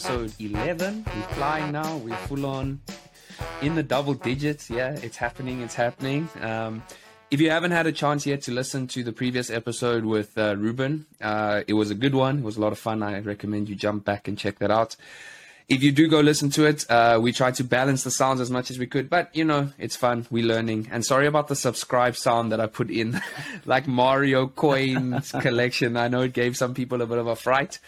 episode 11. We're flying now. We're full on in the double digits. Yeah, it's happening. It's happening. Um, if you haven't had a chance yet to listen to the previous episode with uh, Ruben, uh, it was a good one. It was a lot of fun. I recommend you jump back and check that out. If you do go listen to it, uh, we try to balance the sounds as much as we could, but you know, it's fun. We're learning. And sorry about the subscribe sound that I put in, like Mario coins collection. I know it gave some people a bit of a fright.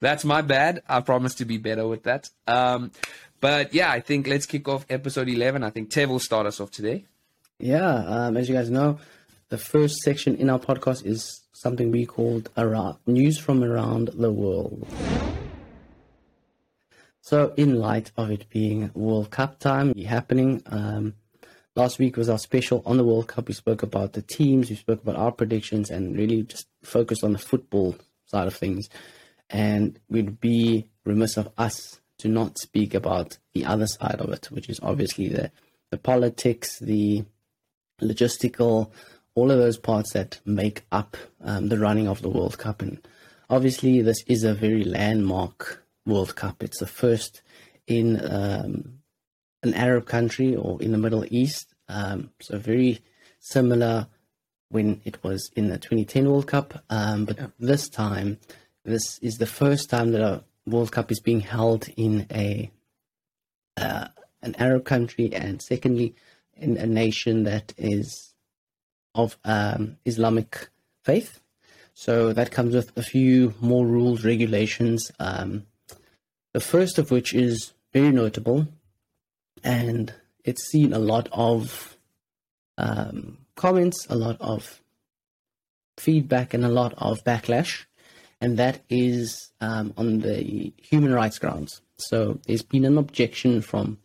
That's my bad. I promise to be better with that. Um, but yeah, I think let's kick off episode 11. I think Tev will start us off today. Yeah, um, as you guys know, the first section in our podcast is something we called around, news from around the world. So, in light of it being World Cup time happening, um, last week was our special on the World Cup. We spoke about the teams, we spoke about our predictions, and really just focused on the football side of things. And we'd be remiss of us to not speak about the other side of it, which is obviously the, the politics, the logistical, all of those parts that make up um, the running of the World Cup. And obviously, this is a very landmark World Cup. It's the first in um, an Arab country or in the Middle East. Um, so very similar when it was in the 2010 World Cup. Um, but yeah. this time, this is the first time that a World Cup is being held in a uh, an Arab country, and secondly, in a nation that is of um, Islamic faith. So that comes with a few more rules, regulations. Um, the first of which is very notable, and it's seen a lot of um, comments, a lot of feedback, and a lot of backlash, and that is um, on the human rights grounds. So there's been an objection from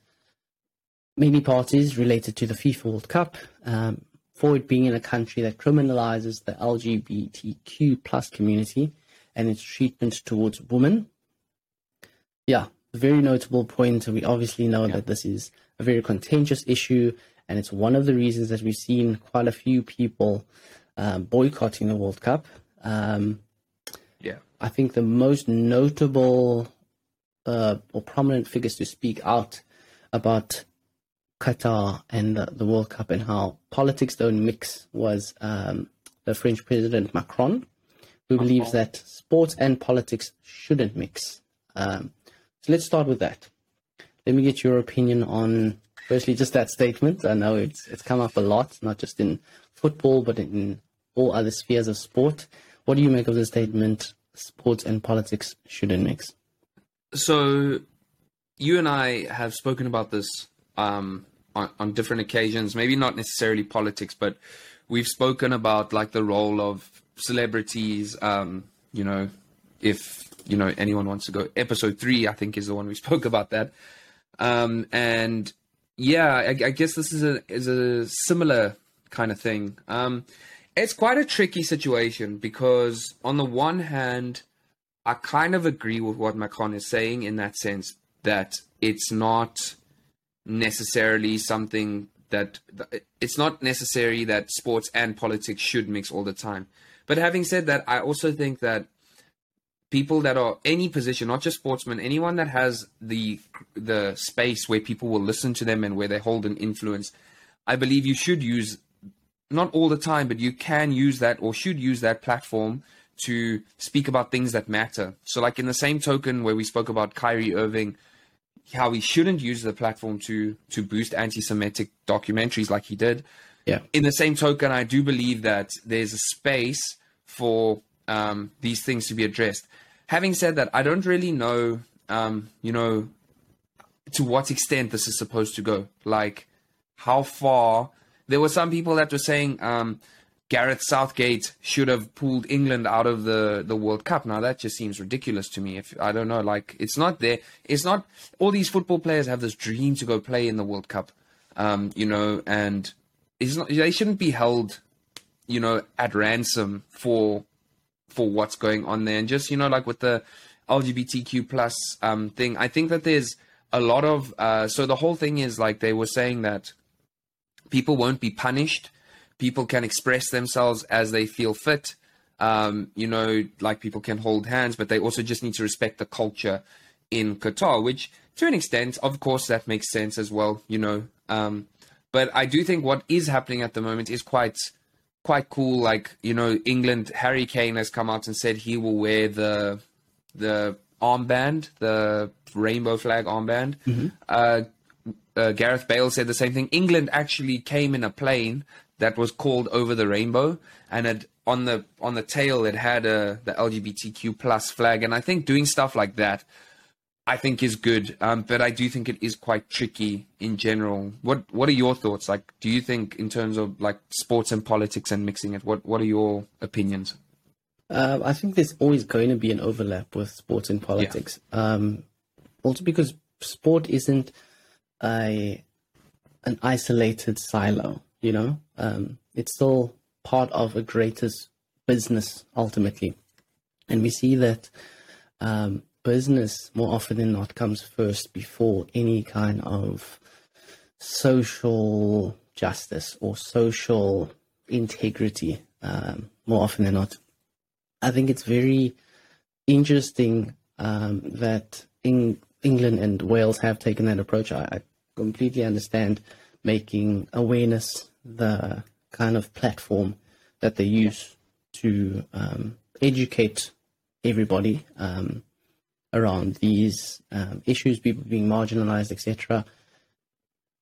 many parties related to the FIFA World Cup um, for it being in a country that criminalizes the LGBTQ plus community and its treatment towards women yeah, very notable point. We obviously know yeah. that this is a very contentious issue, and it's one of the reasons that we've seen quite a few people um, boycotting the World Cup. Um, I think the most notable uh, or prominent figures to speak out about Qatar and the, the, World Cup and how politics don't mix was um, the French President Macron, who believes that sports and politics shouldn't mix. Um, so let's start with that. Let me get your opinion on firstly just that statement. I know it's it's come up a lot, not just in football but in all other spheres of sport. What do you make of the statement? Sports and politics shouldn't mix. So, you and I have spoken about this um, on, on different occasions. Maybe not necessarily politics, but we've spoken about like the role of celebrities. Um, you know, if you know anyone wants to go episode three i think is the one we spoke about that um, and yeah I, I, guess this is a is a similar kind of thing um, it's quite a tricky situation because on the one hand i kind of agree with what macron is saying in that sense that it's not necessarily something that it's not necessary that sports and politics should mix all the time. But having said that i also think that people that are any position, not just sportsmen, anyone that has the the space where people will listen to them and where they hold an influence, I believe you should use not all the time, but you can use that or should use that platform to speak about things that matter. So, like in the same token where we spoke about Kyrie Irving, how he shouldn't use the platform to to boost anti-Semitic documentaries like he did. Yeah. In the same token, I do believe that there's a space for um, these things to be addressed having said that, I don't really know, um, you know, to what extent this is supposed to go. Like, how far? There were some people that were saying um, Gareth Southgate should have pulled England out of the, the World Cup. Now that just seems ridiculous to me. If I don't know, like it's not there. It's not. All these football players have this dream to go play in the World Cup, um, you know, and it's not. They shouldn't be held, you know, at ransom for for what's going on there, and just you know, like with the LGBTQ plus um, thing, I think that there's a lot of uh, so the whole thing is like they were saying that people won't be punished, people can express themselves as they feel fit. Um, you know, like people can hold hands, but they also just need to respect the culture in Qatar, which to an extent, of course, that makes sense as well, you know. Um, but I do think what is happening at the moment is quite quite cool. Like you know, England Harry Kane has come out and said he will wear the the armband, the rainbow flag armband. Mm-hmm. Uh, uh, Gareth Bale said the same thing. England actually came in a plane that was called Over the Rainbow, and it, on the on the tail it had a the LGBTQ plus flag. And I think doing stuff like that, I think is good. Um, but I do think it is quite tricky in general. What What are your thoughts? Like, do you think in terms of like sports and politics and mixing it? What What are your opinions? Uh, I think there's always going to be an overlap with sports and politics. Yeah. Um, also because sport isn't a an isolated silo. You know, um, it's still part of a greater business ultimately, and we see that um, business more often than not comes first before any kind of social justice or social integrity. Um, more often than not, I think it's very interesting um, that in England and Wales have taken that approach. I, completely understand making awareness the kind of platform that they use to um, educate everybody um, around these um, issues, people being marginalized, etc.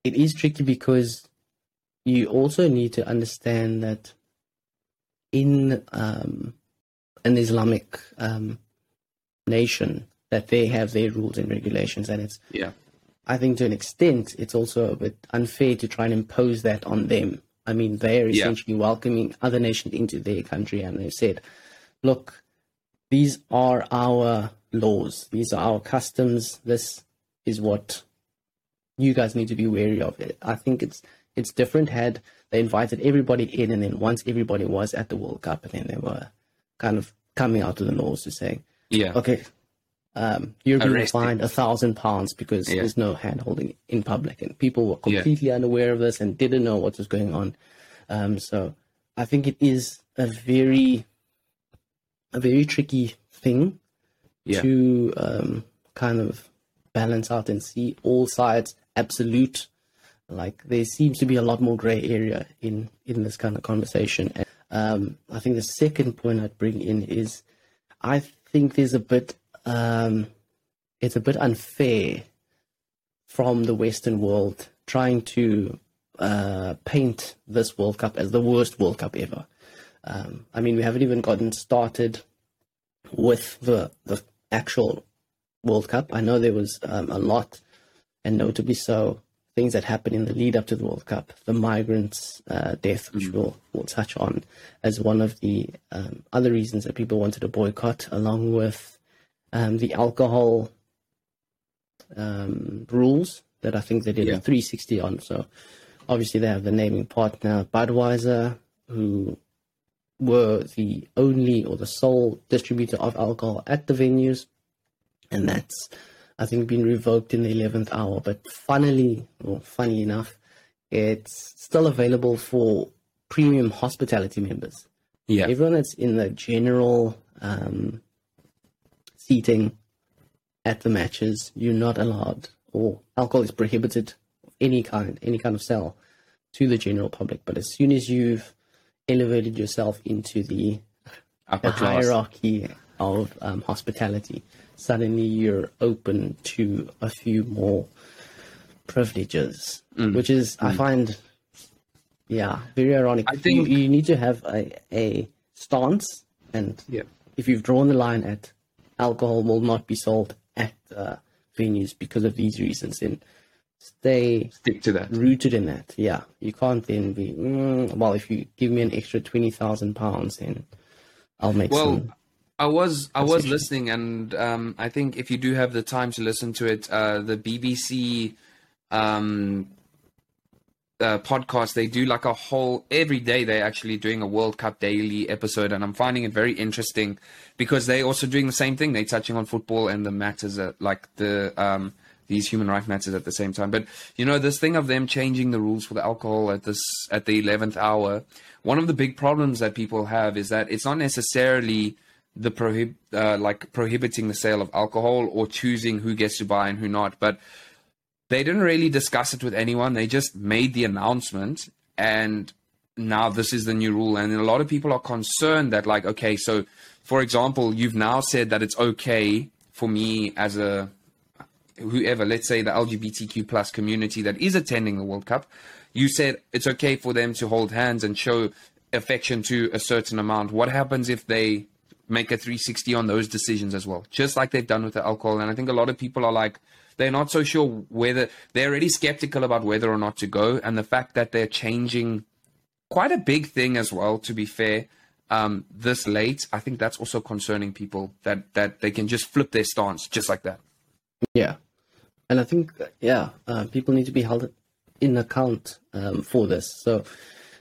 It is tricky because you also need to understand that in um, an Islamic um, nation, that they have their rules and regulations, and it's yeah I think to an extent, it's also a bit unfair to try and impose that on them. I mean, they're essentially yeah. welcoming other nations into their country, and they've said, look, these are our laws, these are our customs, this is what you guys need to be wary of. It. I think it's it's different had they invited everybody in, and then once everybody was at the World Cup, and then they were kind of coming out of the laws to say, yeah, okay, um, you're being Arrested. fined a thousand pounds because yeah. there's no hand holding in public, and people were completely yeah. unaware of this and didn't know what was going on. Um, so I think it is a very, a very tricky thing yeah. to um, kind of balance out and see all sides absolute. Like there seems to be a lot more gray area in in this kind of conversation. And, um, I think the second point I'd bring in is I think there's a bit um, it's a bit unfair from the Western world trying to uh, paint this World Cup as the worst World Cup ever. Um, I mean, we haven't even gotten started with the the actual World Cup. I know there was um, a lot, and notably so, things that happened in the lead up to the World Cup. The migrants' uh, death, which mm. we'll we'll touch on, as one of the um, other reasons that people wanted to boycott, along with um, the alcohol um, rules that I think they did yeah. a 360 on. So obviously they have the naming partner Budweiser, who were the only or the sole distributor of alcohol at the venues, and that's I think been revoked in the 11th hour. But funnily, or funny enough, it's still available for premium hospitality members. Yeah, everyone that's in the general um, seating at the matches. You're not allowed, or alcohol is prohibited, any kind, any kind of sale to the general public. But as soon as you've elevated yourself into the, the hierarchy of um, hospitality, suddenly you're open to a few more privileges, mm. which is mm. I find, yeah, very ironic. I think you, you need to have a, a stance, and yeah. if you've drawn the line at alcohol will not be sold at uh, venues because of these reasons. And stay stick to that, rooted in that. Yeah, you can't then be mm, well. If you give me an extra twenty thousand pounds, then I'll make well, some. I was I was listening, and um, I think if you do have the time to listen to it, uh, the BBC um, uh, podcast, they do like a whole every day. They're actually doing a World Cup daily episode, and I'm finding it very interesting because they're also doing the same thing. They're touching on football and the matters that, like the um, these human rights matters at the same time. But you know, this thing of them changing the rules for the alcohol at this at the eleventh hour. One of the big problems that people have is that it's not necessarily the prohib uh, like prohibiting the sale of alcohol or choosing who gets to buy and who not. But they didn't really discuss it with anyone. They just made the announcement, and now this is the new rule. And a lot of people are concerned that, like, okay, so for example, you've now said that it's okay for me as a whoever, let's say the LGBTQ plus community that is attending the World Cup, you said it's okay for them to hold hands and show affection to a certain amount. What happens if they make a 360 on those decisions as well, just like they've done with the alcohol? And I think a lot of people are like, they're not so sure whether they're already skeptical about whether or not to go. And the fact that they're changing quite a big thing as well, to be fair. Um, this late, I think that's also concerning people that that they can just flip their stance just like that. Yeah, and I think yeah, uh, people need to be held in account um, for this. So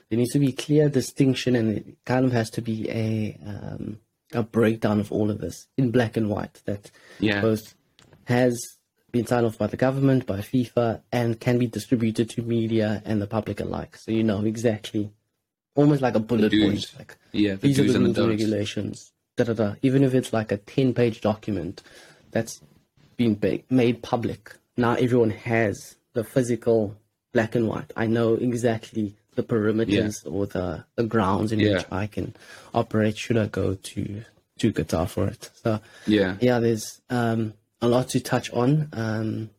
there needs to be clear distinction, and it kind of has to be a um, a breakdown of all of this in black and white that yeah. both has been signed off by the government, by FIFA, and can be distributed to media and the public alike. So you know exactly, almost like a bullet point. Like, yeah, these are the rules and regulations. Da, da, da. Even if it's like a 10 page document that's been made public, now everyone has the physical black and white. I know exactly the perimeters yeah. or the, the grounds in yeah. which I can operate should I go to to Qatar for it. So yeah, yeah, there's um, a lot to touch on um,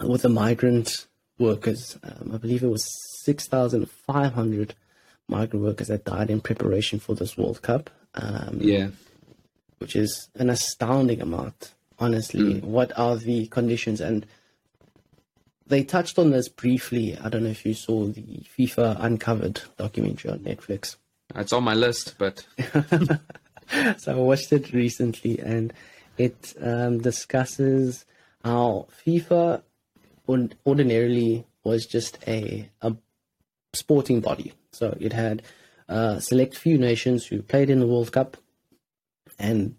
with the migrant workers. Um, I believe it was six thousand five hundred migrant workers that died in preparation for this World Cup. Um, yeah, which is an astounding amount. Honestly, mm. what are the conditions and they touched on this briefly. I don't know if you saw the FIFA Uncovered documentary on Netflix. It's on my list, but. so I watched it recently and it um, discusses how FIFA ordinarily was just a, a sporting body. So it had a select few nations who played in the World Cup, and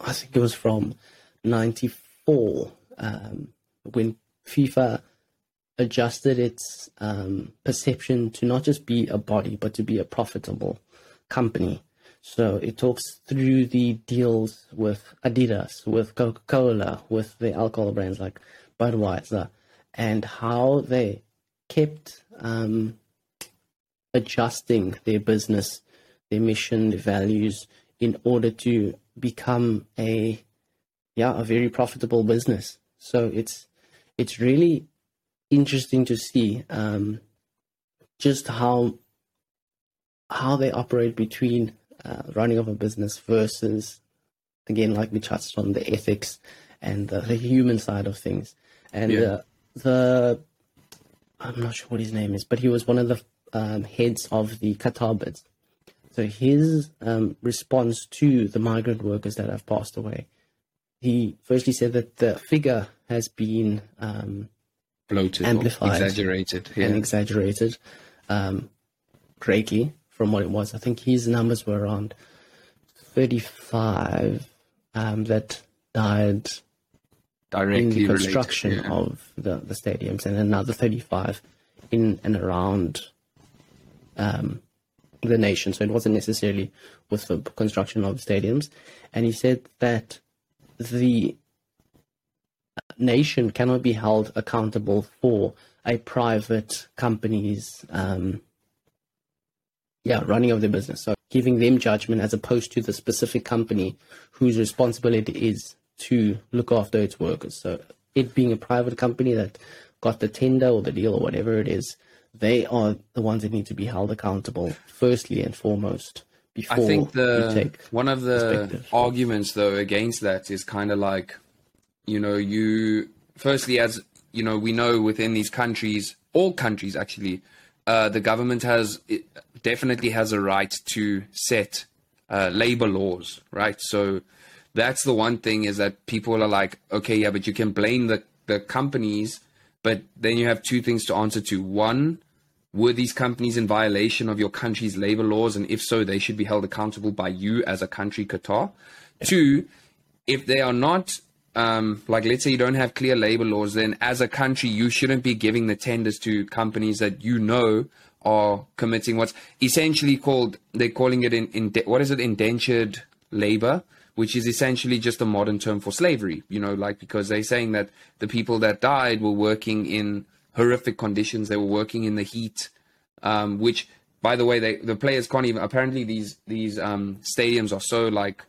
I think it was from '94 um, when FIFA adjusted its um, perception to not just be a body, but to be a profitable company. So it talks through the deals with Adidas, with Coca Cola, with the alcohol brands like Budweiser, and how they kept um, adjusting their business, their mission, their values in order to become a yeah a very profitable business. So it's it's really interesting to see um, just how how they operate between uh, running of a business versus again like we touched on the ethics and the, the human side of things and yeah. uh, the i'm not sure what his name is but he was one of the um, heads of the qatar bids so his um, response to the migrant workers that have passed away he firstly said that the figure has been um, bloated, amplified, exaggerated, yeah. and exaggerated um, greatly from what it was. I think his numbers were around 35 um, that died directly in the construction related, yeah. of the, the stadiums, and another 35 in and around um, the nation. So it wasn't necessarily with the construction of stadiums. And he said that the nation cannot be held accountable for a private company's um, yeah running of their business. So giving them judgment as opposed to the specific company whose responsibility is to look after its workers. So it being a private company that got the tender or the deal or whatever it is, they are the ones that need to be held accountable firstly and foremost. Before I think the one of the arguments though against that is kind of like you know, you firstly, as you know, we know within these countries, all countries actually, uh, the government has definitely has a right to set uh, labor laws, right? So that's the one thing is that people are like, okay, yeah, but you can blame the the companies, but then you have two things to answer to. One, were these companies in violation of your country's labor laws, and if so, they should be held accountable by you as a country, Qatar. Yeah. Two, if they are not um, like let's say you don't have clear labor laws, then as a country you shouldn't be giving the tenders to companies that you know are committing what's essentially called they're calling it in, in what is it indentured labor, which is essentially just a modern term for slavery. You know, like because they're saying that the people that died were working in horrific conditions. They were working in the heat, um, which, by the way, they, the players can't even. Apparently, these these um, stadiums are so like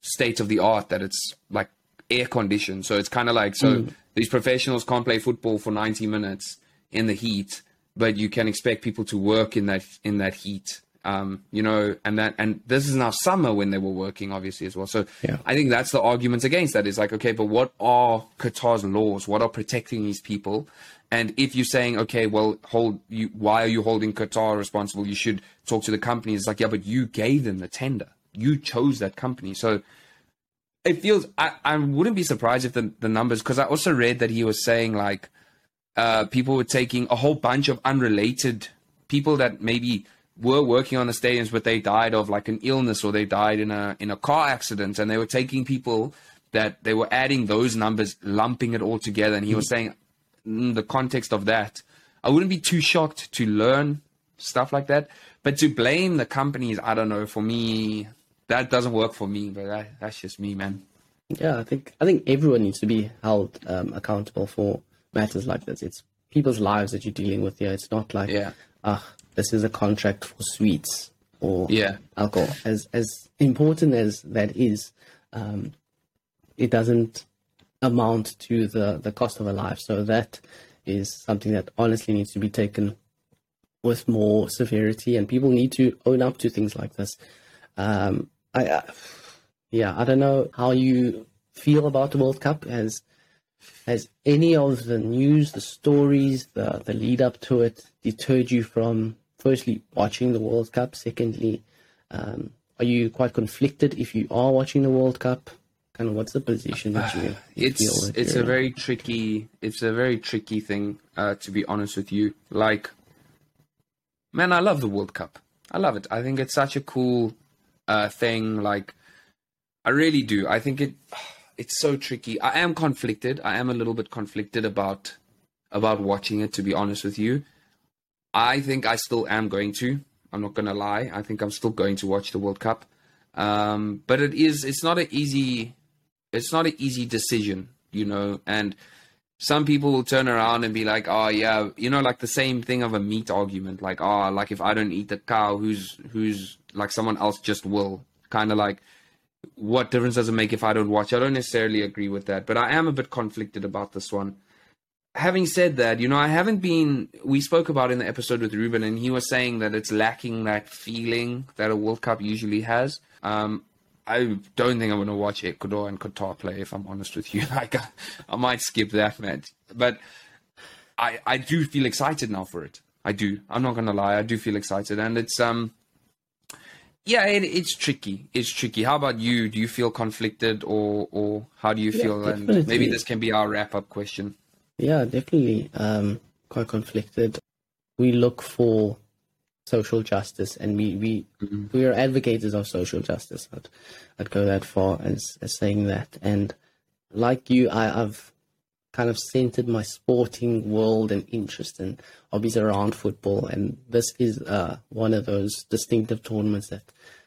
state of the art that it's like air conditioned. So it's kind of like so mm. these professionals can't play football for 90 minutes in the heat, but you can expect people to work in that in that heat um, you know, and that and this is now summer when they were working, obviously as well. So yeah. I think that's the arguments against that. Is like, okay, but what are Qatar's laws? What are protecting these people? And if you're saying, okay, well, hold you, why are you holding Qatar responsible? You should talk to the company. It's like, yeah, but you gave them the tender. You chose that company. So it feels I, I wouldn't be surprised if the, the numbers because I also read that he was saying like uh, people were taking a whole bunch of unrelated people that maybe were working on the stadiums, but they died of like an illness or they died in a in a car accident, and they were taking people that they were adding those numbers, lumping it all together. And he was saying, in the context of that, I wouldn't be too shocked to learn stuff like that, but to blame the companies, I don't know. For me, that doesn't work for me. But that, that's just me, man. Yeah, I think I think everyone needs to be held um, accountable for matters like this. It's people's lives that you're dealing with here. It's not like yeah. Uh, this is a contract for sweets or yeah. alcohol. As as important as that is, um, it doesn't amount to the the cost of a life. So that is something that honestly needs to be taken with more severity, and people need to own up to things like this. Um, I, uh, yeah, I don't know how you feel about the World Cup. Has has any of the news, the stories, the the lead up to it deterred you from firstly watching the World Cup? Secondly, um, are you quite conflicted if you are watching the World Cup? Kind of what's the position that you, you it's, feel? it's a in? very tricky. It's a very tricky thing, uh, to be honest with you. Like, man, I love the World Cup. I love it. I think it's such a cool uh, thing. Like, I really do. I think it. It's so tricky. I am conflicted. I am a little bit conflicted about about watching it. To be honest with you, I think I still am going to. I'm not to lie. I think I'm still going to watch the World Cup. Um, but it is. It's not an easy. It's not an easy decision, you know. And some people will turn around and be like, "Oh yeah, you know, like the same thing of a meat argument. Like, oh, like if I don't eat the cow, who's who's like someone else just will." Kind of like, what difference does it make if I don't watch? I don't necessarily agree with that, but I am a bit conflicted about this one having said that, you know, I haven't been. We spoke about in the episode with Ruben, and he was saying that it's lacking that feeling that a World Cup usually has. Um, I don't think I'm going to watch Ecuador and Qatar play. If I'm honest with you, like I, I might skip that match. But I I do feel excited now for it. I do. I'm not going to lie. I do feel excited, and it's um. Yeah, it, it's tricky. It's tricky. How about you? Do you feel conflicted, or or how do you yeah, feel? Definitely. And maybe this can be our wrap up question. Yeah, definitely. Um, quite conflicted. We look for social justice, and we we mm-hmm. we are advocates of social justice. I'd, I'd go that far as, as saying that. And like you, I, I've kind of centered my sporting world and interest and hobbies around football, and this is uh, one of those distinctive tournaments that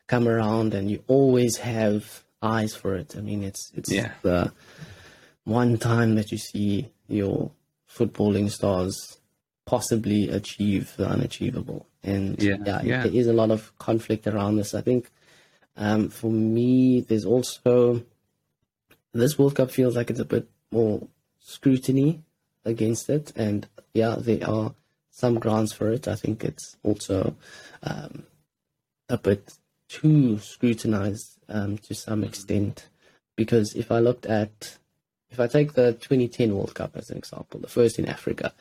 come around, and you always have eyes for it. I mean, it's it's yeah. the one time that you see your footballing stars possibly achieve the unachievable. And yeah, yeah, yeah. there is a lot of conflict around this. I think um, for me, there's also this World Cup feels like it's a bit more scrutiny against it. And yeah, there are some grounds for it. I think it's also um, a bit too scrutinized um, to some extent. Because if I looked at if I take the 2010 World Cup as an example, the first in Africa,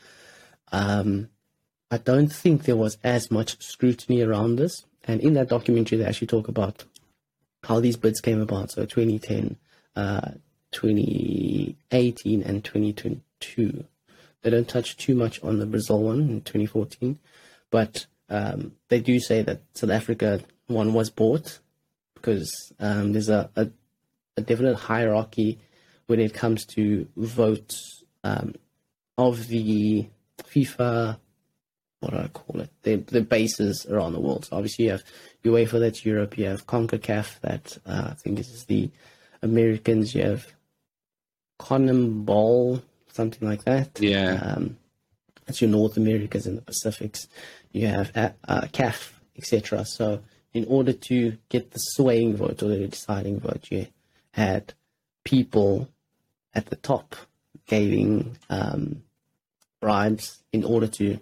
um, I don't think there was as much scrutiny around this. And in that documentary, they actually talk about how these bids came about. So 2010, uh, 2018, and 2022. They don't touch too much on the Brazil one in 2014, but um, they do say that South Africa one was bought because um, there's a, a, a definite hierarchy when it comes to votes um, of the FIFA what do I call it? The the bases around the world. So obviously you have UEFA that's Europe. You have Concacaf that uh, I think is the Americans. You have CONMEBOL, something like that. Yeah. Um, that's your North Americas and the Pacifics. You have uh, uh, CAF, etc. So in order to get the swaying vote or the deciding vote, you had people at the top giving um, bribes in order to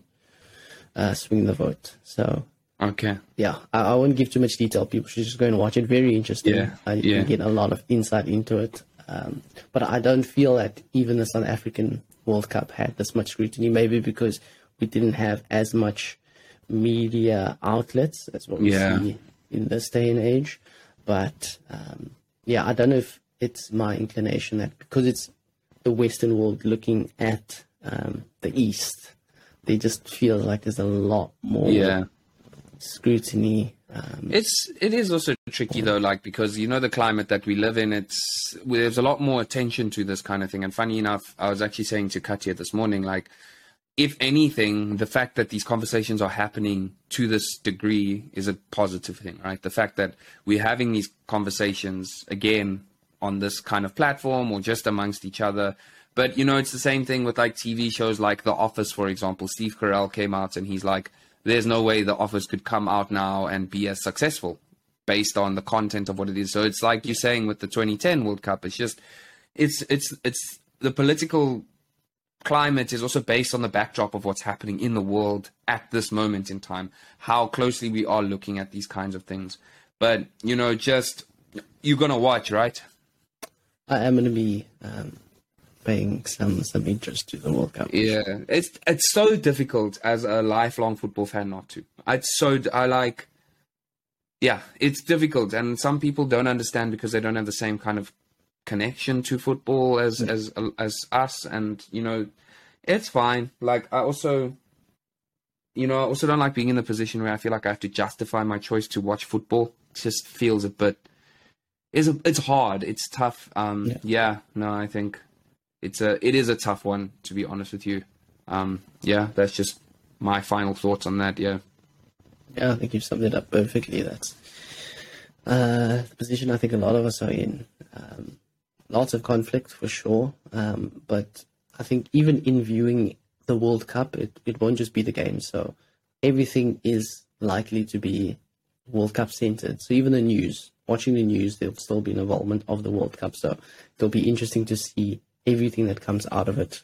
uh, swing the vote. So Okay. yeah, I, I won't give too much detail. People should just go and watch it. Very interesting. Yeah, Uh, you yeah. can get a lot of insight into it. Um, but I don't feel that even the South African World Cup had this much scrutiny. Maybe because we didn't have as much media outlets as what we Yeah. see in this day and age. But um, yeah, I don't know if it's my inclination that because it's the Western world looking at um, the East, they just feel like there's a lot more Yeah. scrutiny. Um, It's it is also tricky though, like because you know the climate that we live in. It's there's a lot more attention to this kind of thing. And funny enough, I was actually saying to Katya this morning, like if anything, the fact that these conversations are happening to this degree is a positive thing, right? The fact that we're having these conversations again on this kind of platform or just amongst each other. But you know, it's the same thing with like TV shows like The Office, for example. Steve Carell came out and he's like, "There's no way The Office could come out now and be as successful based on the content of what it is." So it's like you're saying with the 2010 World Cup. It's just, it's it's it's the political climate is also based on the backdrop of what's happening in the world at this moment in time, how closely we are looking at these kinds of things. But, you know, just you're going to watch, right? I am going to be um, paying some some interest to the World Cup. Yeah. It's it's so difficult as a lifelong football fan not to. It's so I like yeah, it's difficult and some people don't understand because they don't have the same kind of connection to football as as as us and you know it's fine like i also you know i also don't like being in the position where i feel like i have to justify my choice to watch football it just feels a bit it's a, it's hard it's tough um Yeah. yeah. no i think it's a it is a tough one to be honest with you um yeah that's just my final thoughts on that yeah Yeah, I think you've summed it up perfectly. That's uh, the position I think a lot of us are in. Um, lots of conflict for sure, um, but I think even in viewing the World Cup, it, it won't just be the game. So everything is likely to be World Cup centered. So even the news, watching the news, there'll still be an involvement of the World Cup. So it'll be interesting to see everything that comes out of it,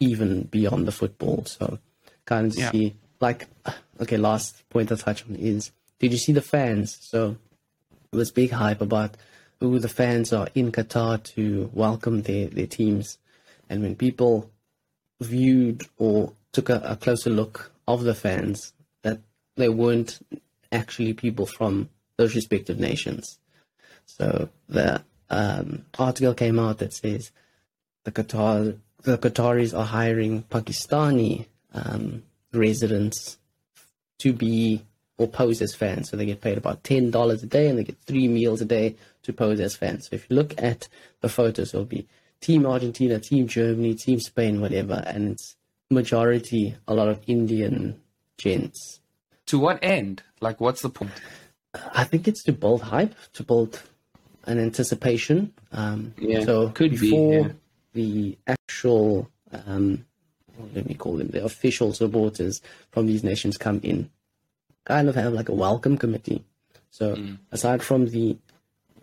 even beyond the football. So kind of Yeah. see, like, okay, last point I'll touch on is, did you see the fans? So there was big hype about who the fans are in Qatar to welcome their, their teams. And when people viewed or took a, a closer look of the fans, that they weren't actually people from those respective nations. So the um, article came out that says the Qatar the Qataris are hiring Pakistani um, residents to be or pose as fans. So they get paid about ten dollars a day, and they get three meals a day to pose as fans. So if you look at the photos, it'll be Team Argentina, Team Germany, Team Spain, whatever, and it's majority a lot of Indian gents. to what end like what's the point I think it's to build hype, to build an anticipation. Um, Yeah, so could be, yeah. The actual, um, what let me call them, the official supporters from these nations come in, kind of have like a welcome committee. So Mm. aside from the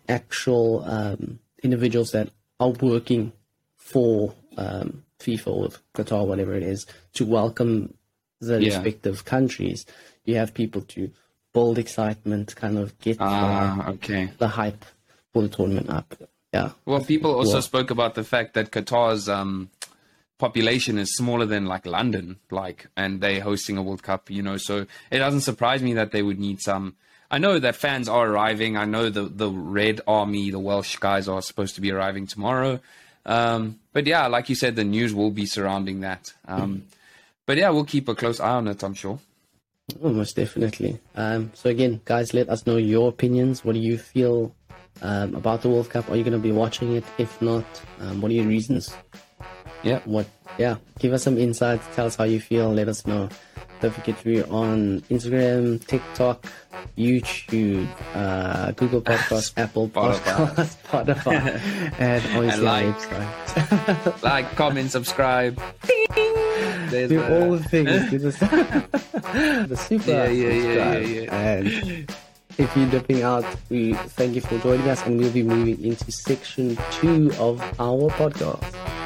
actual um, individuals that are working for um, FIFA or Qatar, whatever it is, to welcome the Yeah. respective countries, you have people to build excitement, kind of get ah okay the hype for the tournament up. Yeah. Well, people also Well- spoke about the fact that Qatar's um, population is smaller than like London, like, and they're hosting a World Cup, you know. So it doesn't surprise me that they would need some. I know that fans are arriving. I know the the Red Army, the Welsh guys, are supposed to be arriving tomorrow. Um, but yeah, like you said, the news will be surrounding that. Um, but yeah, we'll keep a close eye on it. I'm sure. Oh, most definitely. Um, so again, guys, let us know your opinions. What do you feel um, about the World Cup? Are you going to be watching it? If not, um, what are your reasons? Yeah. What? Yeah, give us some insights. Tell us how you feel. Let us know. Don't forget we're on Instagram, TikTok, YouTube, uh, Google Podcasts, Apple Podcasts, Spotify, and obviously And like. website. Like, comment, subscribe. There's Do all the things. Do the, the super Yeah, yeah, yeah, subscribe. yeah, yeah. And if you're dipping out, we thank you for joining us, and we'll be moving into section two of our podcast.